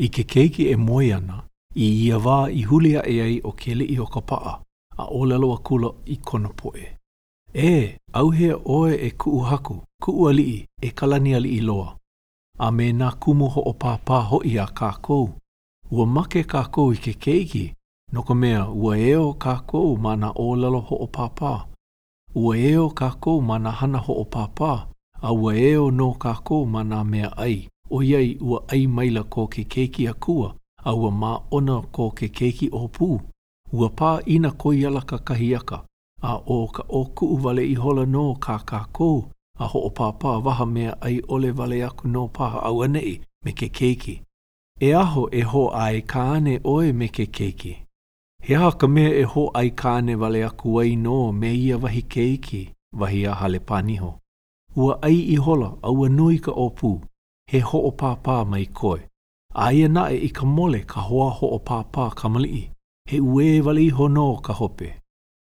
I ke keiki e moe ana i ia wā i huli aʻe ai ʻo Keliʻiokapaʻa a ʻōlelo akula i kona poʻe, E, ʻauhea ʻoe e kuʻu haku, kuʻu aliʻi, e Kalanialiʻiloa, a me nā kumu hoʻopāpā hoʻi a kākou, ua make kākou i ke keiki, no ka mea, ua eo kākou ma nā ʻōlelo hoʻopāpā. Ua eo kākou ma nā hana hoʻopāpā, a ua eo nō kākou ma nā mea ʻai, ʻoiai ua ʻai maila ko ke keiki akua, a ua māʻona ko ke keiki ʻōpū. Ua pāʻina ko ia ala kakahiaka, a ʻo ka ʻōkuʻu wale ihola nō kā kākou, a hoʻopāpā waha mea ʻai ʻole wale aku nō paha auaneʻi me ke keiki. E aho e hoʻāikāne ʻoe me ke keiki. He aha ka mea e hoʻāikāne wale aku ai nō me ia wahi keiki? wahi a Halepāniho. Ua ʻai ihola a ua nui ka ʻōpū, he hoʻopāpā mai koe. Aia naʻe i ka mole ka hoa hoʻopāpā kamaliʻi, he uē wale iho nō ka hope.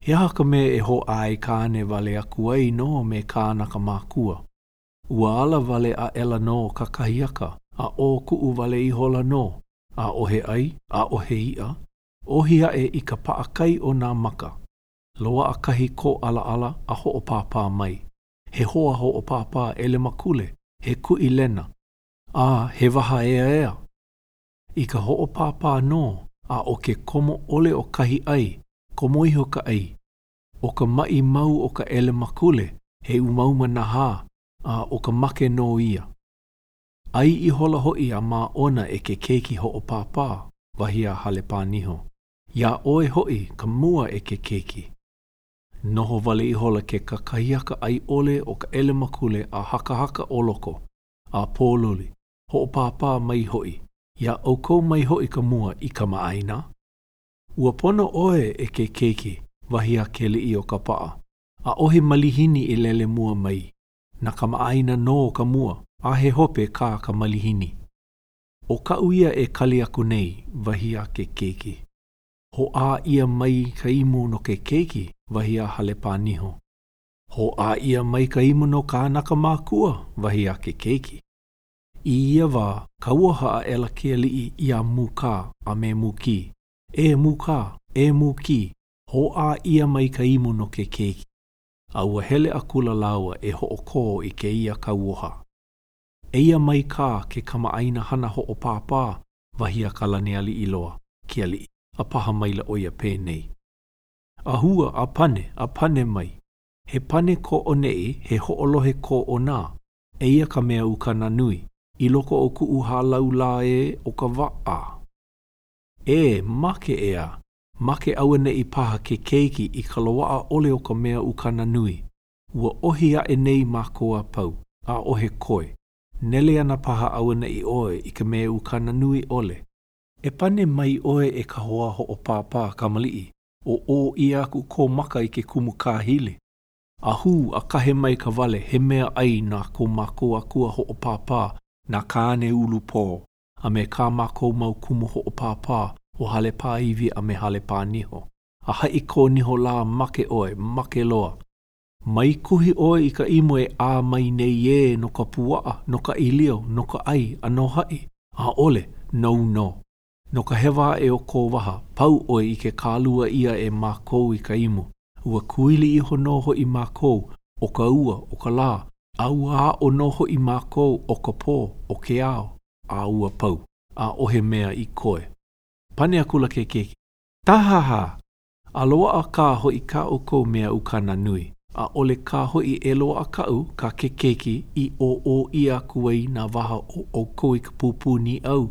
He aha ka mea e hoʻāikāne wale aku ai nō me kānaka mākua? Ua ala wale aʻela nō kakahiaka, a ʻōkuʻu wale ihola nō, ʻaʻohe ʻai, ʻaʻohe iʻa, ʻohi aʻe i ka paʻakai o nā maka. Loaʻa kahi kōʻalaʻala a hoʻopāpā mai, he hoa hoʻopāpā ʻelemakule, he kuʻi lena, a he waha eaea. I ka hoʻopāpā nō a ʻo ke komo ʻole o kahi ʻai, komo iho ka ʻai, ʻO ka maʻi mau o ka ʻelemakule, he umauma nahā, a ʻo ka make nō ia. ʻAi ihola hoʻi a māʻona e ke keiki hoʻopāpā, wahi a Halepāniho. Iā ʻoe hoʻi ka mua e ke keiki. Noho wale ihola ke kakahiaka ʻai ʻole o ka ʻelemakule a hakahaka ʻo loko, a pōloli, hoʻopāpā mai hoʻi. Iā ʻoukou mai hoʻi ka mua i kamaʻāina? Ua pono ʻoe e ke keiki, wahi a Keliʻiokapaʻa. ʻAʻohe malihini i lele mua mai. Na kamaʻāina nō ka mua, a he hope kā ka malihini. ʻO kaʻu ia e kali aku nei, wahi a ke keiki. Hoʻā ʻia mai ka imu no ke keiki, wahi a Halepāniho. Hoʻā ʻia mai ka imu no kānaka mākua, wahi a ke keiki. I ia wā, kauoha aʻela ke aliʻi iā Mūkā a me Mūkī, E Mūkā! E Mūkī! Hōʻā ʻia mai ka imu no ke keiki! A ua hele akula lāua e hoʻokō i kēia kauoha. Eia mai kā ke kamaʻāina hana hoʻopāpā, wahi a Kalanialiʻiloa, ke aliʻi, a paha maila ʻo ia penei, A hua, a pane, a pane mai! He pane ko ʻoneʻi, he hoʻolohe ko ʻonā, Eia ka mea ukana nui. I loko o kuʻu hālau lā ē o ka waʻa. Ē, make ʻeā, make auaneʻi paha ke keiki i ka loaʻa ʻole o ka mea ukana nui. Ua ʻohi aʻe nei mākou a pau, ʻaʻohe koe. Nele ana paha auaneʻi ʻoe i ka mea ukana nui ʻole. E pane mai ʻoe e ka hoa hoʻopāpā kamaliʻi, o ʻō ʻia aku kō maka i ke kumu kāhili. A hū, a kahe mai ka wale, he mea ʻai na ko mākou akua hoʻopāpā, na Kāne Ulupō, a me kā mākou mau kumu hoʻopāpā, ʻo Halepāiwi a me Halepāniho. A haʻi kō niho lā, make ʻoe, make loa! Mai kuhi ʻoe i ka imu e ʻā mai nei ē no ka puaʻa, no ka ʻīlio, no ka ʻai, a no haʻi? ʻAʻole, nou nō! No ka hewa aʻe o kō waha, pau ʻoe i ke kālua ʻia e mākou i ka imu. Ua kuili iho nō hoʻi mākou ʻo ka ua, ʻo ka lā, a ua aʻo nō hoʻi mākou ʻo ka pō, ʻo ke ao, a ua pau. ʻAʻohe mea i koe. Pane akula ke keiki. Tahahā! A loaʻa kā hoʻi kā ʻoukou mea ukana nui, ʻaʻole kā hoʻi e loaʻa kaʻu kā ke keiki i ʻōʻō ʻia aku ai nā waha o ʻoukou i ka pūpū nīʻau,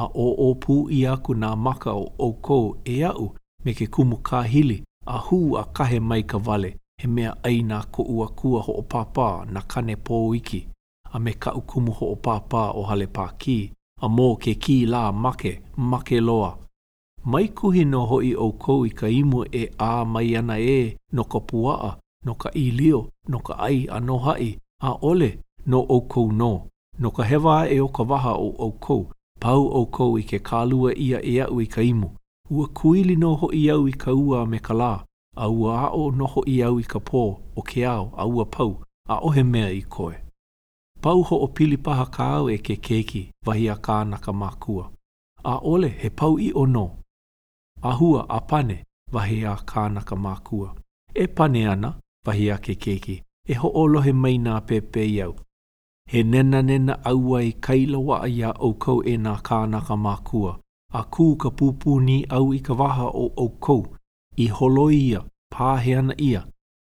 a ʻōʻō pū ʻia aku nā maka o ʻoukou e aʻu me ke kumu kāhili, a hū a kahe mai ka wale, he mea ʻai na koʻu akua hoʻopāpā, na Kāne Pōiki, a me kaʻu kumu hoʻopāpā ʻo Halepākī, a mō ke kī lā make, make loa. Mai kuhi nō hoʻi ʻoukou i ka imu e ʻā mai ana ē no ka puaʻa, no ka ʻīlio, no ka ʻai a no haʻi? ʻAʻole, no ʻoukou nō. No ka hewa aʻe o ka waha o ʻoukou, pau ʻoukou i ke kālua ʻia e aʻu i ka imu, ua kuili nō hoʻi au i ka ua a me ka lā, a ua aʻo nō hoʻi au i ka pō o ke ao, a ua pau, ʻaʻohe mea i koe. Pau hoʻopili paha kāu e ke keiki, wahi a kānaka mākua. ʻaʻole he pau ʻiʻo nō. A hua a pane, wahi a kānaka mākua. E pane ana, wahi a ke keiki, e hoʻolohe mai nā pepeiao. He nenanena ʻauwai kai loaʻa iā ʻoukou e nā kānaka mākua, a kū ka pūpū nīʻau i ka waha o ʻoukou, i holoi ʻia, pāhe ana ʻia,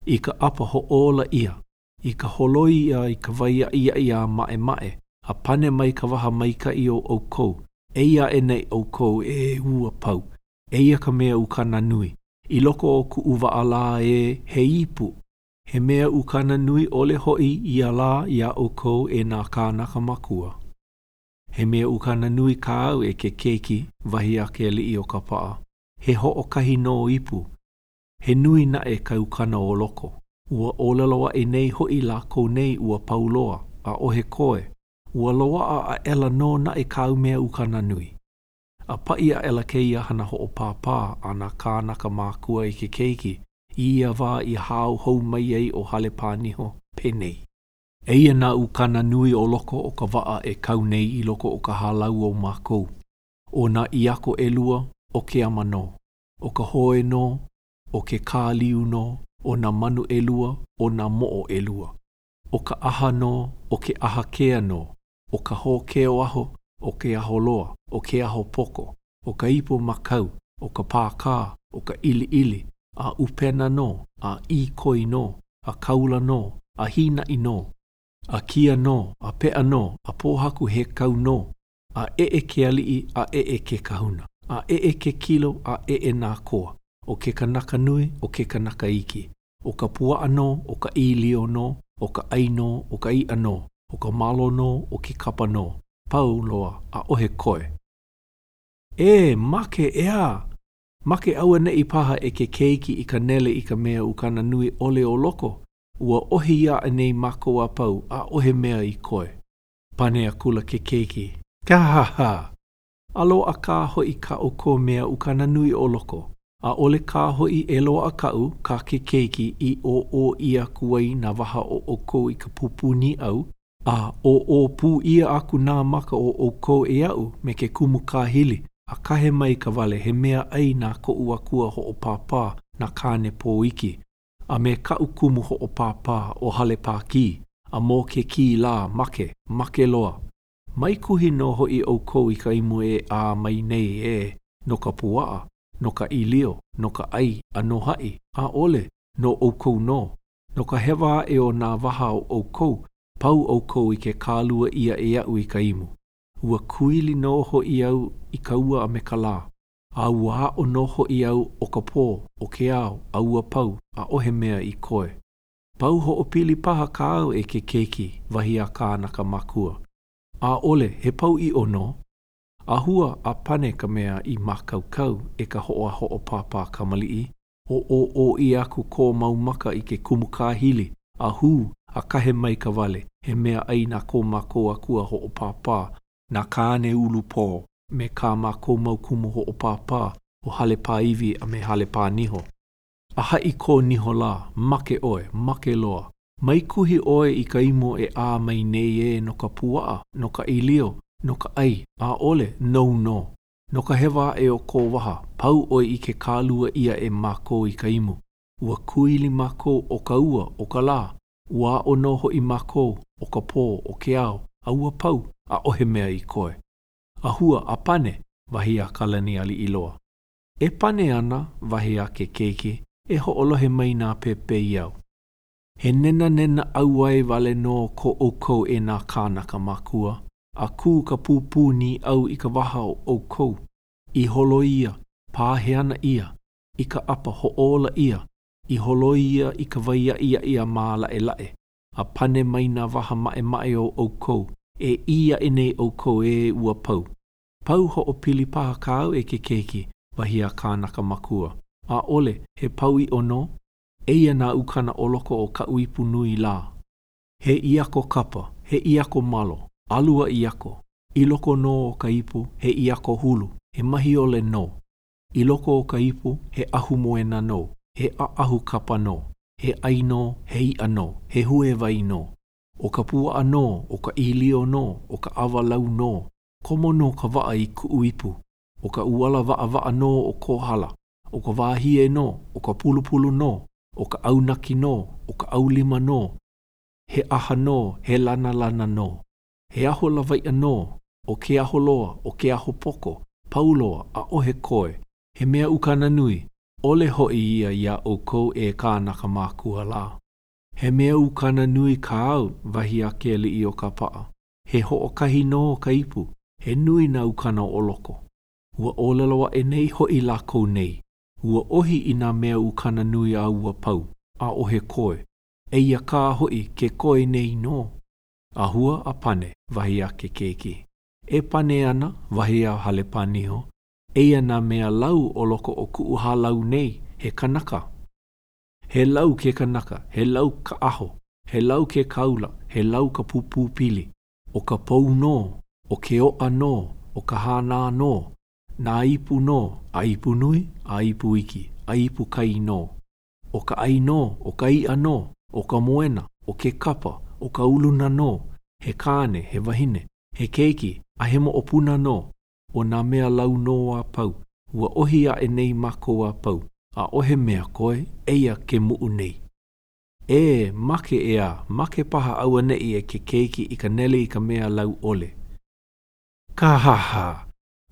i ka ʻapa hoʻōla ʻia, i ka holoi ʻia i ka wai aʻiaʻi a maʻemaʻe, a pane mai ka waha maikaʻi o ʻoukou, E ʻī aʻe nei ʻoukou, ē ua pau, eia ka mea ukana nui, i loko o kuʻu waʻa lā ē, he ipu, he mea ukana nui ʻole hoʻi ia lā iā ʻoukou e nā kānaka makua. He mea ukana nui kāu e ke keiki, wahi a ke aliʻi o ka paʻa, he hoʻokahi nō ipu, He nui naʻe ka ukana o loko. Ua ʻōlelo aʻe nei hoʻi lākou nei ua pau loa, ʻaʻohe koe, ua loaʻa aʻela nō naʻe kāu mea ukana nui. A paʻi aʻela kēia hana hoʻopāpā a nā kānaka mākua i ke keiki i ia wā i hao hou mai ai ʻo Halepāniho, penei. Eia nā ukana nui o loko o ka waʻa e kau nei i loko o ka hālau o mākou, ʻo nā ʻiako ʻelua, ʻo ke ama nō. ʻO ka hoe nō, ʻo ke kāliu nō, ʻo nā manu ʻelua, ʻo nā moʻo ʻelua. ʻO ka ʻaha nō, ʻo ke ʻahakea nō, ʻo ka hōkeo aho, ʻo ke aho loa, ʻo ke aho poko, ʻo ka ipu makau, ʻo ka pākā, ʻo ka ʻiliʻili, a ʻupena nō, a ʻīkoi nō, a kaula nō, a hīnaʻi nō, a kia nō, a peʻa nō, a pōhaku hekau nō, A eʻe ke aliʻi, a eʻe ke kahuna, a eʻe ke kilo, a eʻe nā koa, ʻo ke kanaka nui, ʻo ke kanaka iki, ʻo ka puaʻa nō, ʻo ka ʻīlio nō, ʻo ka ʻai nō, ʻo ka iʻa nō, ʻo ka malo nō, ʻo ke kapa nō, pau loa, ʻaʻohe koe. E! Make, ʻeā! Make auaneʻi paha e ke keiki i ka nele i ka mea ukana nui ʻole o loko, ua ʻohi ʻia aʻe nei e mākou a pau, ʻaʻohe mea i koe. pane akula ke keiki. Kāhāhā! A loaʻa kā hoʻi kā ʻoukou mea ukana nui o loko, ʻaʻole kā hoʻi e loaʻa kaʻu, kā ke keiki, i ʻōʻō ʻia aku ai nā waha o ʻoukou i ka pūpū nīʻau, a ʻōʻō pū ʻia aku nā maka o ʻoukou e aʻu me ke kumu kāhili, a kahe mai ka wale he mea ʻai na koʻu akua hoʻopāpā na Kānepōiki, a me kaʻu kumu hoʻopāpā ʻo Halepākī, a mō ke kī lā, make, make loa. Mai kuhi nō hoʻi ʻoukou i ka imu e ʻā mai nei ē, no ka puaʻa, no ka ʻīlio, no ka ʻai, a no haʻi, ʻaʻole, no ʻoukou nō. No ka hewa aʻe o nā waha o ʻoukou, pau ʻoukou i ke kālua ʻia e aʻu i ka imu. Ua kuili nō hoʻi au i ka ua a me ka lā. A ua aʻo nō hoʻi au ʻo ka pō, ʻo ke ao, a ua pau, ʻaʻohe mea i koe. Pau hoʻopili paha kāu e ke keiki, wahi a kānaka mākua. ʻAʻole, he pau ʻiʻo nō. A hua a pane ka mea i mākaukau e ka hoa hoʻopāpā kamaliʻi, ʻōʻō ʻia aku kō mau maka i ke kumu kāhili, a hū, a kahe mai ka wale, he mea ʻai na kō mākou akua hoʻopāpā, na Kāneulupō, me kā mākou mau kumu hoʻopāpā, ʻo Halepāiwi a me Halepāniho. A haʻi kō niho lā, make ʻoe, make loa! Mai kuhi ʻoe i ka imu e ʻā mai nei ē no ka puaʻa, no ka ʻīlio, no ka ʻai, ʻaʻole, nou nō! No ka hewa aʻe o kō waha, pau ʻoe i ke kālua ʻia e mākou i ka imu. Ua kuili mākou ʻo ka ua, ʻo ka lā, ua aʻo nō hoʻi mākou ʻo ka pō, ʻo ke ao, a ua pau, ʻaʻohe mea i koe. A hua a pane, wahi a Kalanialiʻiloa. E pane ana, wahi a ke keiki, e hoʻolohe mai nā pepeiao. He nenanena ʻauwae wale nō ko ʻoukou e nā kānaka mākua, a kū ka pūpū nīʻau i ka waha o ʻoukou, i holoi ʻia, pāhe ana ia, i ka ʻapa hoʻōla ʻia, i holoi ʻia i ka wai aʻiaʻi a mālaʻelaʻe, a pane mai nā waha maʻemaʻe o ʻoukou, e ʻī aʻe nei ʻoukou, ʻē, ua pau. Pau hoʻopili paha kāu e ke keiki, wahi a kānaka mākua. ʻAʻole, he pau ʻiʻo nō. Eia nā ukana o loko o kaʻu ipu nui lā. He ʻiako kapa, he ʻiako malo, ʻalua ʻiako, i loko nō o ka ipu, he ʻiako hulu, he mahiole nō, i loko o ka ipu, he ʻahu moena nō, he ʻaʻahu kapa nō, he ʻai nō, he iʻa nō, he huewai nō, ʻo ka puaʻa nō, ʻo ka ʻīlio nō, ʻo ka ʻawa lau nō, komo nō ka waʻa i kuʻu ipu, ʻO ka ʻuala waʻawaʻa nō o Kohala, ʻO ka wāhie nō, ʻo ka pulupulu nō, ʻO ka ʻaunaki nō, ʻo ka ʻaulima nō, He ʻaha nō, he lanalana nō. He aho lawaiʻa nō, ʻO ke aho loa, ʻo ke aho poko, Pau loa, ʻaʻohe koe, he mea ukana nui, ʻOle hoʻi ia iā ʻoukou e kānaka mākua lā. He mea ukana nui kāu, wahi a Kealiʻiokapaʻa. He hoʻokahi nō o ka ipu, he nui nā ukana o loko. Ua ʻōlelo aʻe nei hoʻi lākou nei, Ua ʻohi i nā mea ukana nui a ua pau, ʻaʻohe koe, eia kā hoʻi ke koe nei nō. A hua a pane, wahi a ke keiki. E pane ana, wahi a Halepāniho, Eia nā mea lau o loko o kuʻu hālau nei, he kanaka. He lau ke kanaka, he lau ka ʻaho, he lau ke kaula, he lau ka pūpū pili. ʻO ka pou nō, ʻo ke oʻa nō, ʻo ka hānā nō, nā ipu nō, a ipu nui, a ipu iki, a ipu kai nō. ʻO ka ʻai nō, ʻo ka iʻa nō, ʻo ka moena, ʻo ke kapa, ʻo ka uluna nō, he kāne, he wahine, he keiki, a he moʻopuna nō, ʻO nā mea lau nō a pau, ua ʻohi aʻe nei mākou a pau. ʻAʻohe mea koe, eia ke muʻu nei. ʻE, make ʻeā, make paha auaneʻi e ke keiki i ka nele i ka mea lau ʻole. Kāhāhā!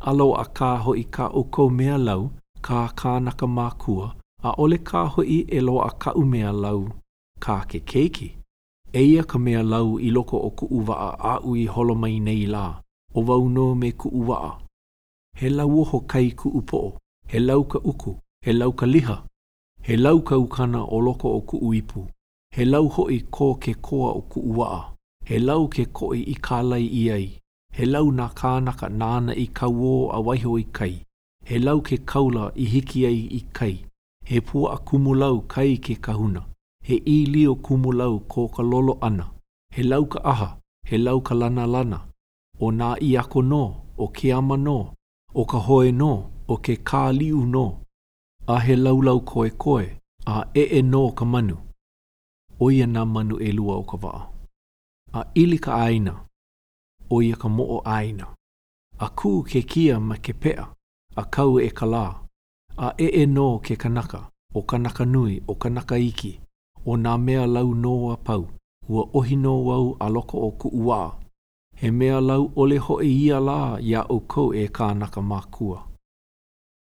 A loaʻa kā hoʻi kā ʻoukou mea lau, kā kānaka mākua, ʻaʻole kā hoʻi e loaʻa kaʻu mea lau, kā ke keiki. Eia ka mea lau i loko o kuʻu waʻa aʻu i holo mai nei lā, ʻO wau nō me kuʻu waʻa. He lauoho kai kuʻu poʻo, He lau ka ʻuku, he lau ka liha, He lau ka ukana o loko o kuʻu ipu, He lau hoʻi ko ke koa o kuʻu waʻa, He lau ke koʻi i kālai ʻia ai, He lau nā kānaka nāna i kauō a waiho i kai, He lau ke kaula i hiki ai i kai, He puaʻa kumulau kai ke kahuna, he ʻīlio kumulau ko ka lolo ʻana, he lau ka ʻaha, he lau ka lanalana, ʻo nā ʻiako nō, ʻo ke ama nō, ʻo ka hoe nō, ʻo ke kā liu nō, a he laulau koekoe, a eʻe nō ka manu. ʻO ia nā manu ʻelua o ka waʻa. A ʻili ka ʻāina, ʻo ia ka moʻo ʻāina. A kū ke kia ma ke peʻa, a kau e ka lā, a eʻe nō ke kanaka, ʻo kanaka nui, ʻo kanaka iki, ʻo nā mea lau nō a pau, ua ʻohi nō au a loko o kuʻu waʻa. He mea lau ʻole hoʻi ia lā iā ʻoukou e kānaka mākua.